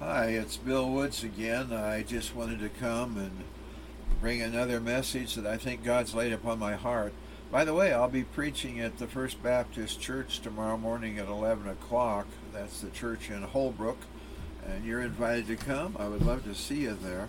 Hi, it's Bill Woods again. I just wanted to come and bring another message that I think God's laid upon my heart. By the way, I'll be preaching at the First Baptist Church tomorrow morning at 11 o'clock. That's the church in Holbrook, and you're invited to come. I would love to see you there.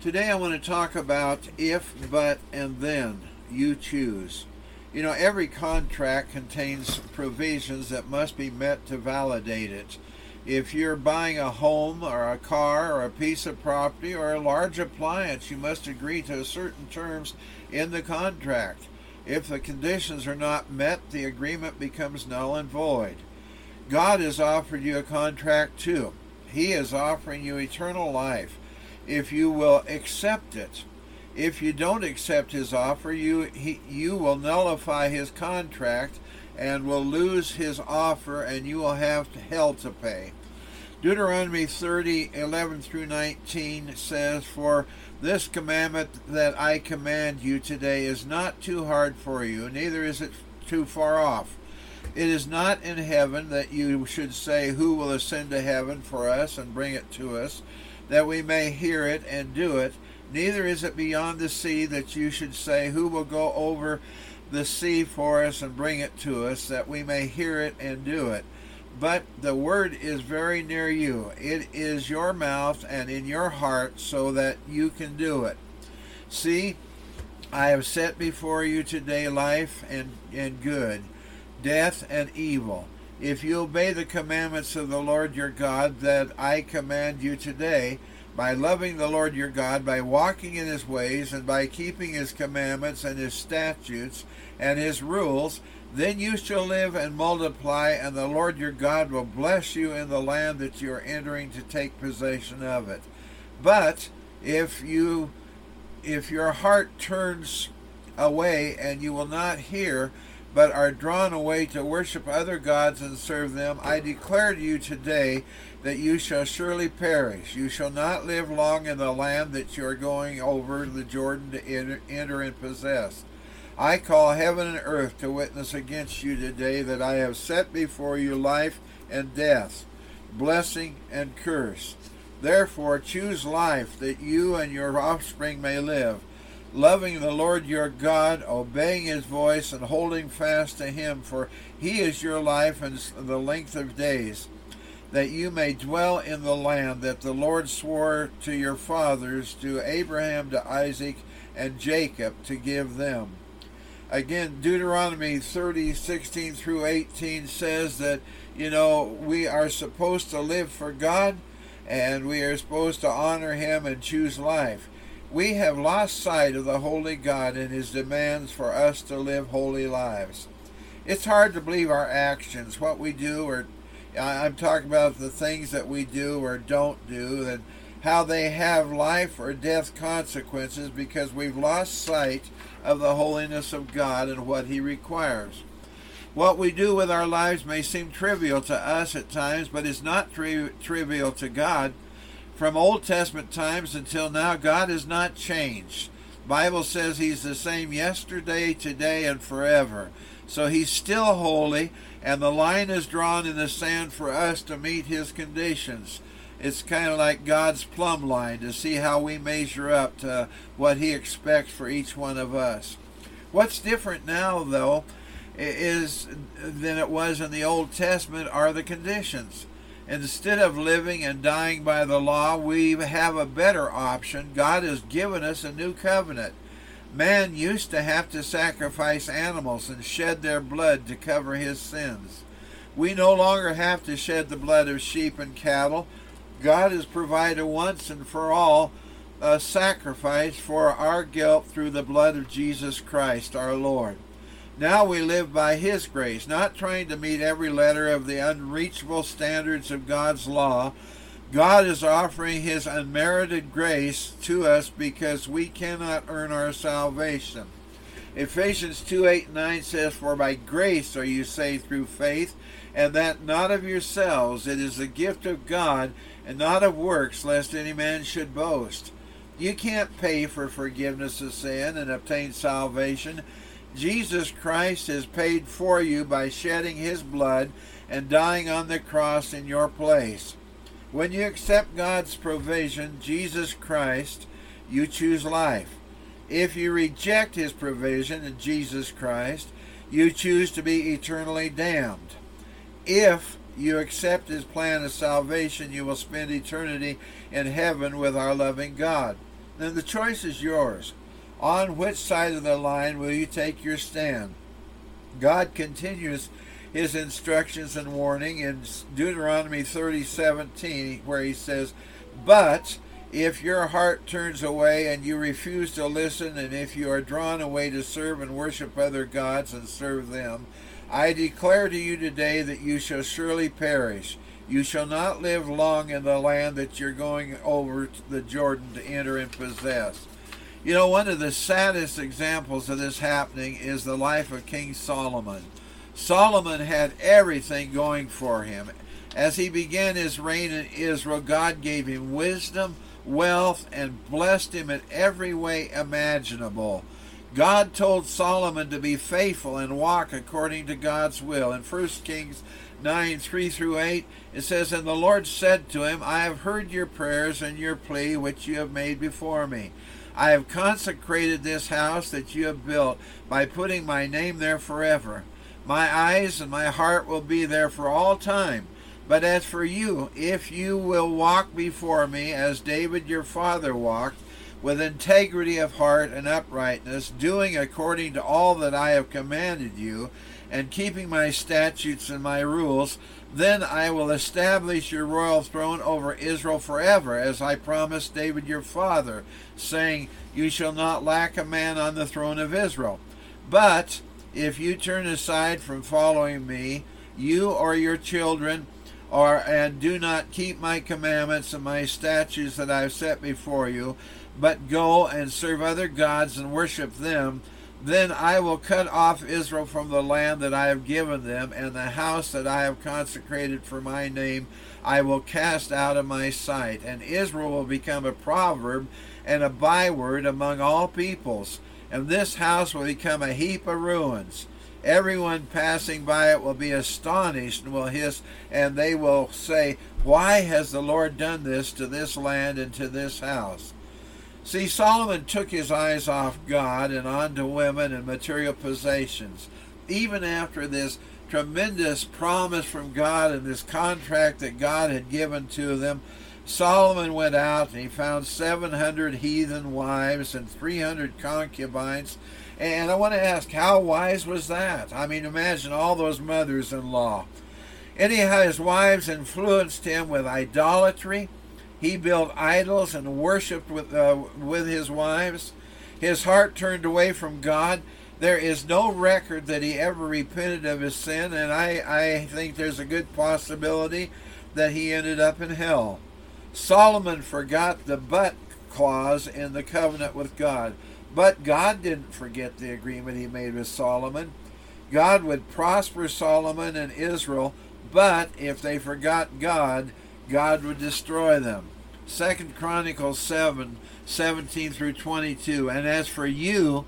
Today I want to talk about if, but, and then. You choose. You know, every contract contains provisions that must be met to validate it. If you're buying a home or a car or a piece of property or a large appliance, you must agree to certain terms in the contract. If the conditions are not met, the agreement becomes null and void. God has offered you a contract too. He is offering you eternal life if you will accept it. If you don't accept his offer, you he, you will nullify his contract and will lose his offer and you will have hell to pay. Deuteronomy 30, 11 through 19 says, For this commandment that I command you today is not too hard for you, neither is it too far off. It is not in heaven that you should say, Who will ascend to heaven for us and bring it to us, that we may hear it and do it. Neither is it beyond the sea that you should say, Who will go over the sea for us and bring it to us, that we may hear it and do it. But the word is very near you. It is your mouth and in your heart, so that you can do it. See, I have set before you today life and, and good, death and evil. If you obey the commandments of the Lord your God that I command you today, by loving the Lord your God, by walking in his ways, and by keeping his commandments and his statutes and his rules, then you shall live and multiply, and the Lord your God will bless you in the land that you are entering to take possession of it. But if you if your heart turns away and you will not hear, but are drawn away to worship other gods and serve them, I declare to you today that you shall surely perish. You shall not live long in the land that you are going over the Jordan to enter, and possess. I call heaven and earth to witness against you today that I have set before you life and death, blessing and curse. Therefore, choose life that you and your offspring may live loving the Lord your God, obeying his voice, and holding fast to him, for he is your life and the length of days, that you may dwell in the land that the Lord swore to your fathers, to Abraham, to Isaac, and Jacob, to give them. Again, Deuteronomy 30, 16 through 18 says that, you know, we are supposed to live for God and we are supposed to honor him and choose life. We have lost sight of the holy God and his demands for us to live holy lives. It's hard to believe our actions, what we do, or I'm talking about the things that we do or don't do, and how they have life or death consequences because we've lost sight of the holiness of God and what He requires. What we do with our lives may seem trivial to us at times, but is not tri- trivial to God. From Old Testament times until now, God has not changed. Bible says He's the same yesterday, today, and forever. So He's still holy, and the line is drawn in the sand for us to meet His conditions. It's kind of like God's plumb line to see how we measure up to what He expects for each one of us. What's different now, though, is than it was in the Old Testament are the conditions. Instead of living and dying by the law, we have a better option. God has given us a new covenant. Man used to have to sacrifice animals and shed their blood to cover his sins. We no longer have to shed the blood of sheep and cattle. God has provided once and for all a sacrifice for our guilt through the blood of Jesus Christ our Lord. Now we live by His grace, not trying to meet every letter of the unreachable standards of God's law. God is offering His unmerited grace to us because we cannot earn our salvation. Ephesians 2 8 9 says, For by grace are you saved through faith, and that not of yourselves. It is the gift of God, and not of works, lest any man should boast. You can't pay for forgiveness of sin and obtain salvation. Jesus Christ has paid for you by shedding his blood and dying on the cross in your place. When you accept God's provision, Jesus Christ, you choose life. If you reject his provision in Jesus Christ, you choose to be eternally damned. If you accept his plan of salvation, you will spend eternity in heaven with our loving God. Then the choice is yours. On which side of the line will you take your stand? God continues his instructions and warning in Deuteronomy 30:17 where he says, "But if your heart turns away and you refuse to listen and if you are drawn away to serve and worship other gods and serve them, I declare to you today that you shall surely perish. You shall not live long in the land that you're going over the Jordan to enter and possess." You know, one of the saddest examples of this happening is the life of King Solomon. Solomon had everything going for him. As he began his reign in Israel, God gave him wisdom, wealth, and blessed him in every way imaginable. God told Solomon to be faithful and walk according to God's will. In 1 Kings 9 3 through 8, it says, And the Lord said to him, I have heard your prayers and your plea which you have made before me. I have consecrated this house that you have built by putting my name there forever. My eyes and my heart will be there for all time. But as for you, if you will walk before me as David your father walked, with integrity of heart and uprightness, doing according to all that I have commanded you, and keeping my statutes and my rules, then I will establish your royal throne over Israel forever, as I promised David your father, saying, You shall not lack a man on the throne of Israel. But if you turn aside from following me, you or your children, or and do not keep my commandments and my statutes that I have set before you, but go and serve other gods and worship them, then I will cut off Israel from the land that I have given them, and the house that I have consecrated for my name I will cast out of my sight. And Israel will become a proverb and a byword among all peoples and this house will become a heap of ruins. Everyone passing by it will be astonished and will hiss, and they will say, Why has the Lord done this to this land and to this house? See, Solomon took his eyes off God and onto women and material possessions. Even after this tremendous promise from God and this contract that God had given to them, Solomon went out and he found 700 heathen wives and 300 concubines. And I want to ask, how wise was that? I mean, imagine all those mothers in law. Anyhow, his wives influenced him with idolatry. He built idols and worshipped with, uh, with his wives. His heart turned away from God. There is no record that he ever repented of his sin, and I, I think there's a good possibility that he ended up in hell. Solomon forgot the but clause in the covenant with God. But God didn't forget the agreement he made with Solomon. God would prosper Solomon and Israel, but if they forgot God, God would destroy them. Second Chronicles 7, 17 through 22. And as for you,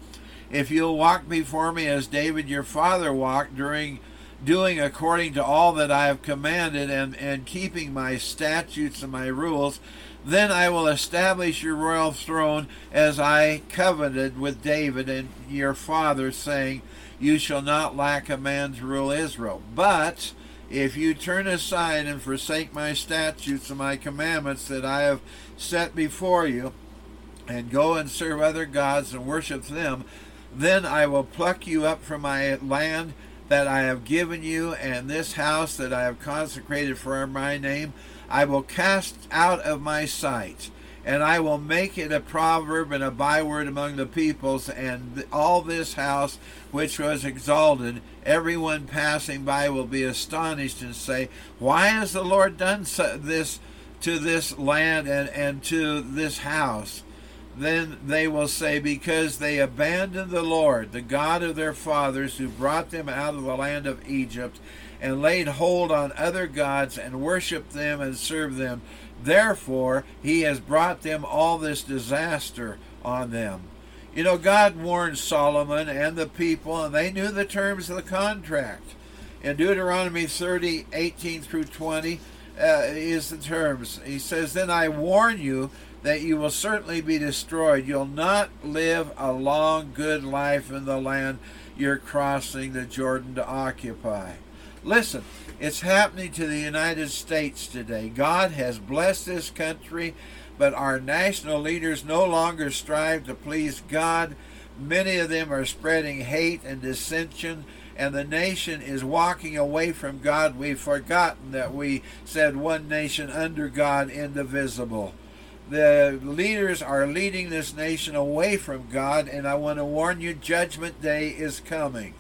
if you'll walk before me as David your father walked during doing according to all that I have commanded and, and keeping my statutes and my rules, then I will establish your royal throne as I covenanted with David and your father, saying, You shall not lack a man to rule Israel. But if you turn aside and forsake my statutes and my commandments that I have set before you, and go and serve other gods and worship them, then I will pluck you up from my land that I have given you, and this house that I have consecrated for my name, I will cast out of my sight, and I will make it a proverb and a byword among the peoples, and all this house which was exalted, everyone passing by will be astonished and say, Why has the Lord done this to this land and, and to this house? then they will say, Because they abandoned the Lord, the God of their fathers, who brought them out of the land of Egypt, and laid hold on other gods, and worshipped them and served them. Therefore, he has brought them all this disaster on them. You know, God warned Solomon and the people, and they knew the terms of the contract. In Deuteronomy 30, 18 through 20, uh, is the terms. He says, Then I warn you that you will certainly be destroyed. You'll not live a long, good life in the land you're crossing the Jordan to occupy. Listen, it's happening to the United States today. God has blessed this country, but our national leaders no longer strive to please God. Many of them are spreading hate and dissension and the nation is walking away from God. We've forgotten that we said one nation under God, indivisible. The leaders are leading this nation away from God, and I want to warn you Judgment Day is coming.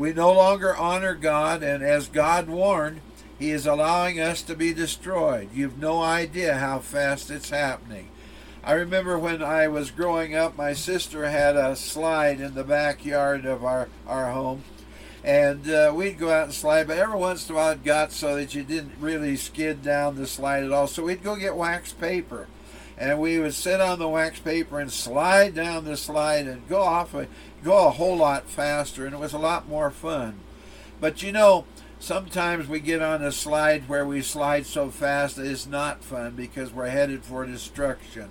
We no longer honor God, and as God warned, He is allowing us to be destroyed. You've no idea how fast it's happening. I remember when I was growing up, my sister had a slide in the backyard of our, our home, and uh, we'd go out and slide. But every once in a while, it got so that you didn't really skid down the slide at all. So we'd go get wax paper, and we would sit on the wax paper and slide down the slide and go off, a, go a whole lot faster, and it was a lot more fun. But you know, sometimes we get on a slide where we slide so fast that it's not fun because we're headed for destruction.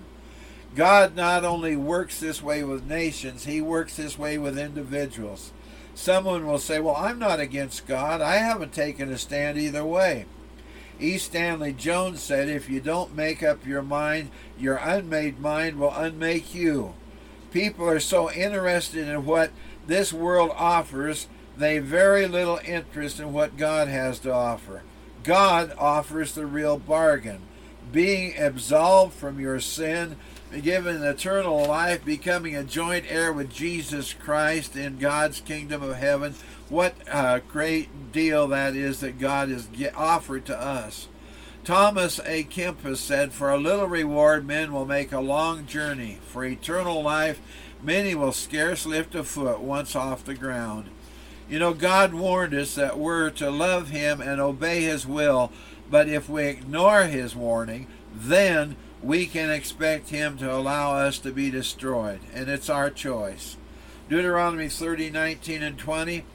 God not only works this way with nations, He works this way with individuals. Someone will say, Well, I'm not against God. I haven't taken a stand either way. E. Stanley Jones said, If you don't make up your mind, your unmade mind will unmake you. People are so interested in what this world offers, they very little interest in what God has to offer. God offers the real bargain. Being absolved from your sin given eternal life, becoming a joint heir with Jesus Christ in God's kingdom of heaven. What a great deal that is that God has offered to us. Thomas à Kempis said, For a little reward, men will make a long journey. For eternal life, many will scarce lift a foot once off the ground. You know, God warned us that we're to love Him and obey His will, but if we ignore His warning, then we can expect him to allow us to be destroyed, and it's our choice. Deuteronomy 30, 19, and 20.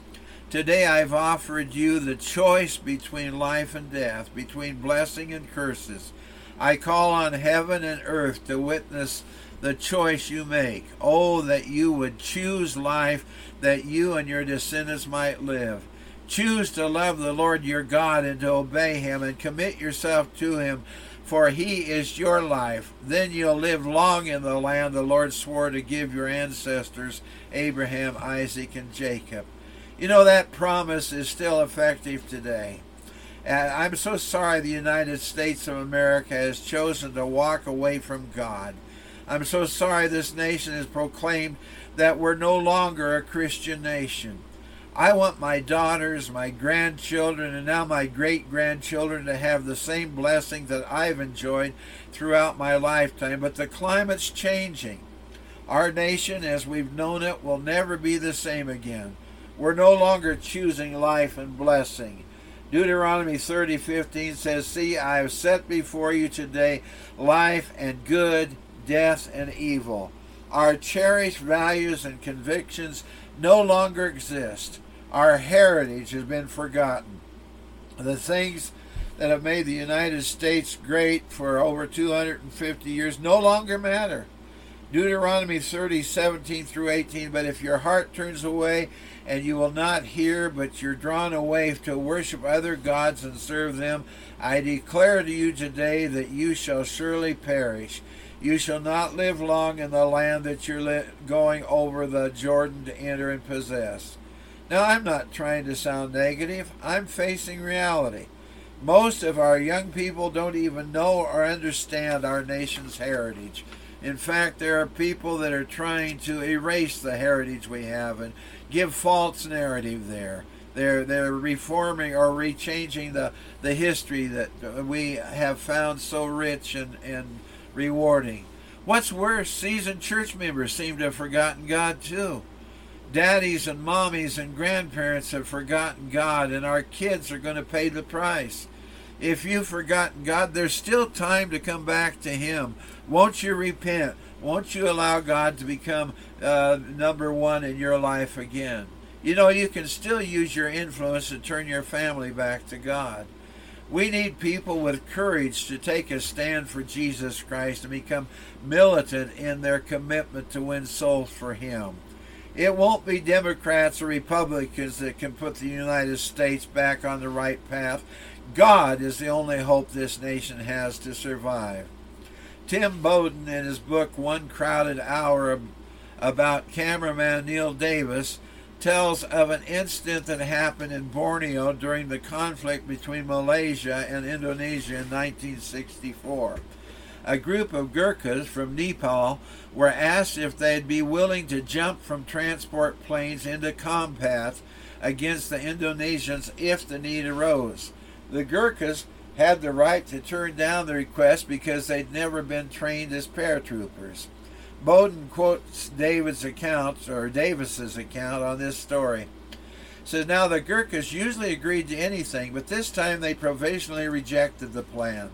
Today I've offered you the choice between life and death, between blessing and curses. I call on heaven and earth to witness the choice you make. Oh, that you would choose life, that you and your descendants might live. Choose to love the Lord your God and to obey him and commit yourself to him for he is your life. Then you'll live long in the land the Lord swore to give your ancestors, Abraham, Isaac, and Jacob. You know, that promise is still effective today. And I'm so sorry the United States of America has chosen to walk away from God. I'm so sorry this nation has proclaimed that we're no longer a Christian nation. I want my daughters, my grandchildren, and now my great grandchildren to have the same blessing that I've enjoyed throughout my lifetime. But the climate's changing. Our nation, as we've known it, will never be the same again. We're no longer choosing life and blessing. Deuteronomy 30:15 says, "See, I have set before you today life and good, death and evil." Our cherished values and convictions no longer exist. Our heritage has been forgotten. The things that have made the United States great for over 250 years no longer matter. Deuteronomy 30, 17 through 18. But if your heart turns away and you will not hear, but you're drawn away to worship other gods and serve them, I declare to you today that you shall surely perish. You shall not live long in the land that you're going over the Jordan to enter and possess. Now, I'm not trying to sound negative, I'm facing reality. Most of our young people don't even know or understand our nation's heritage. In fact, there are people that are trying to erase the heritage we have and give false narrative there. They're they're reforming or rechanging the, the history that we have found so rich and, and rewarding. What's worse, seasoned church members seem to have forgotten God too daddies and mommies and grandparents have forgotten God, and our kids are going to pay the price. If you've forgotten God, there's still time to come back to Him. Won't you repent? Won't you allow God to become uh, number one in your life again? You know, you can still use your influence to turn your family back to God. We need people with courage to take a stand for Jesus Christ and become militant in their commitment to win souls for Him. It won't be Democrats or Republicans that can put the United States back on the right path. God is the only hope this nation has to survive. Tim Bowden, in his book One Crowded Hour about cameraman Neil Davis, tells of an incident that happened in Borneo during the conflict between Malaysia and Indonesia in 1964. A group of Gurkhas from Nepal were asked if they'd be willing to jump from transport planes into combat against the Indonesians if the need arose. The Gurkhas had the right to turn down the request because they'd never been trained as paratroopers. Bowden quotes David's account or Davis's account on this story. Says now the Gurkhas usually agreed to anything, but this time they provisionally rejected the plan.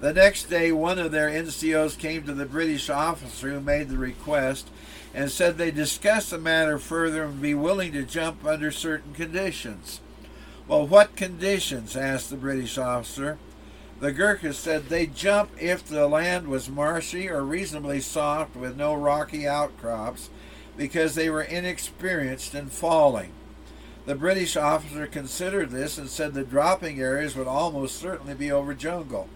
The next day, one of their NCOs came to the British officer who made the request and said they discussed the matter further and be willing to jump under certain conditions. Well, what conditions? asked the British officer. The Gurkhas said they'd jump if the land was marshy or reasonably soft with no rocky outcrops because they were inexperienced in falling. The British officer considered this and said the dropping areas would almost certainly be over jungle.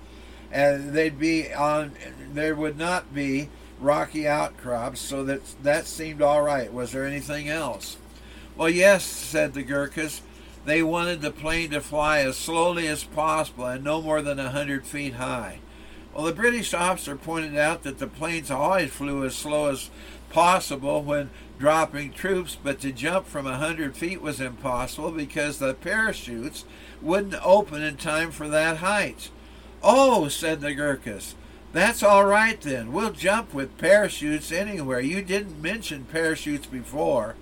And they'd be on, there would not be rocky outcrops, so that that seemed all right. Was there anything else? Well, yes, said the Gurkhas. They wanted the plane to fly as slowly as possible and no more than a hundred feet high. Well, the British officer pointed out that the planes always flew as slow as possible when dropping troops, but to jump from a hundred feet was impossible because the parachutes wouldn't open in time for that height. Oh, said the Gurkhas, that's all right then. We'll jump with parachutes anywhere. You didn't mention parachutes before.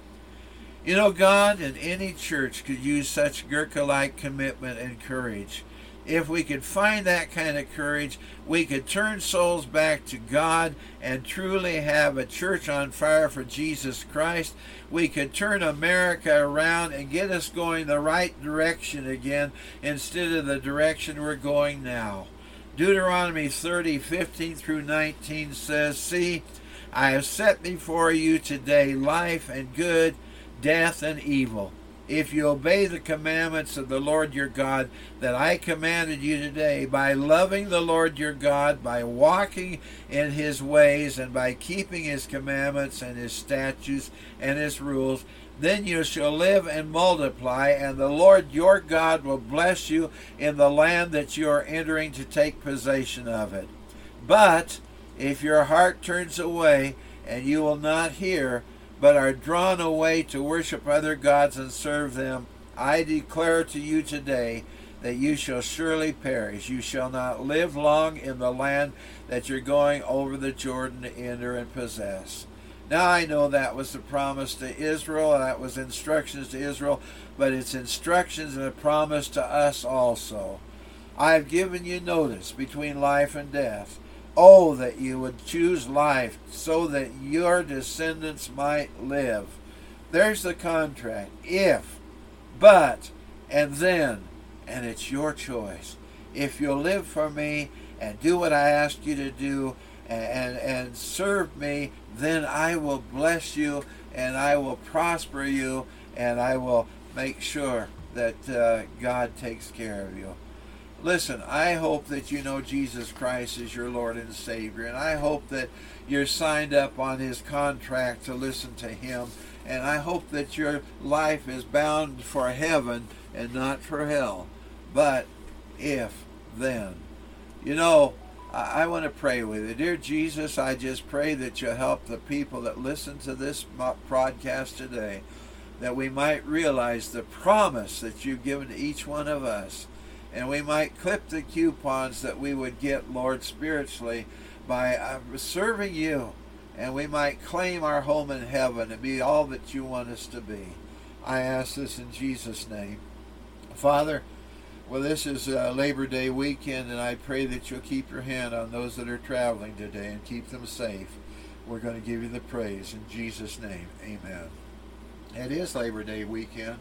You know, God and any church could use such Gurkha like commitment and courage. If we could find that kind of courage, we could turn souls back to God and truly have a church on fire for Jesus Christ. We could turn America around and get us going the right direction again instead of the direction we're going now. Deuteronomy 30, 15 through 19 says, See, I have set before you today life and good death, and evil. If you obey the commandments of the Lord your God that I commanded you today, by loving the Lord your God, by walking in his ways, and by keeping his commandments and his statutes and his rules, then you shall live and multiply, and the Lord your God will bless you in the land that you are entering to take possession of it. But if your heart turns away, and you will not hear, but are drawn away to worship other gods and serve them, I declare to you today that you shall surely perish. You shall not live long in the land that you're going over the Jordan to enter and possess. Now I know that was the promise to Israel, and that was instructions to Israel, but it's instructions and a promise to us also. I have given you notice between life and death. Oh, that you would choose life so that your descendants might live. There's the contract. If, but, and then, and it's your choice. If you'll live for me and do what I ask you to do and, and, and serve me, then I will bless you and I will prosper you and I will make sure that uh, God takes care of you. Listen, I hope that you know Jesus Christ is your Lord and Savior, and I hope that you're signed up on His contract to listen to Him, and I hope that your life is bound for heaven and not for hell. But if then, you know, I, want to pray with you. Dear Jesus, I just pray that you help the people that listen to this broadcast today, that we might realize the promise that you've given to each one of us and we might clip the coupons that we would get, Lord, spiritually by serving you, and we might claim our home in heaven and be all that you want us to be. I ask this in Jesus' name. Father, well, this is uh, Labor Day weekend, and I pray that you'll keep your hand on those that are traveling today and keep them safe. We're going to give you the praise in Jesus' name. Amen. It is Labor Day weekend.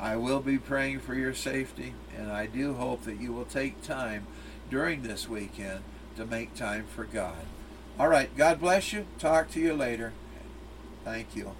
I will be praying for your safety, and I do hope that you will take time during this weekend to make time for God. All right, God bless you. Talk to you later. Thank you.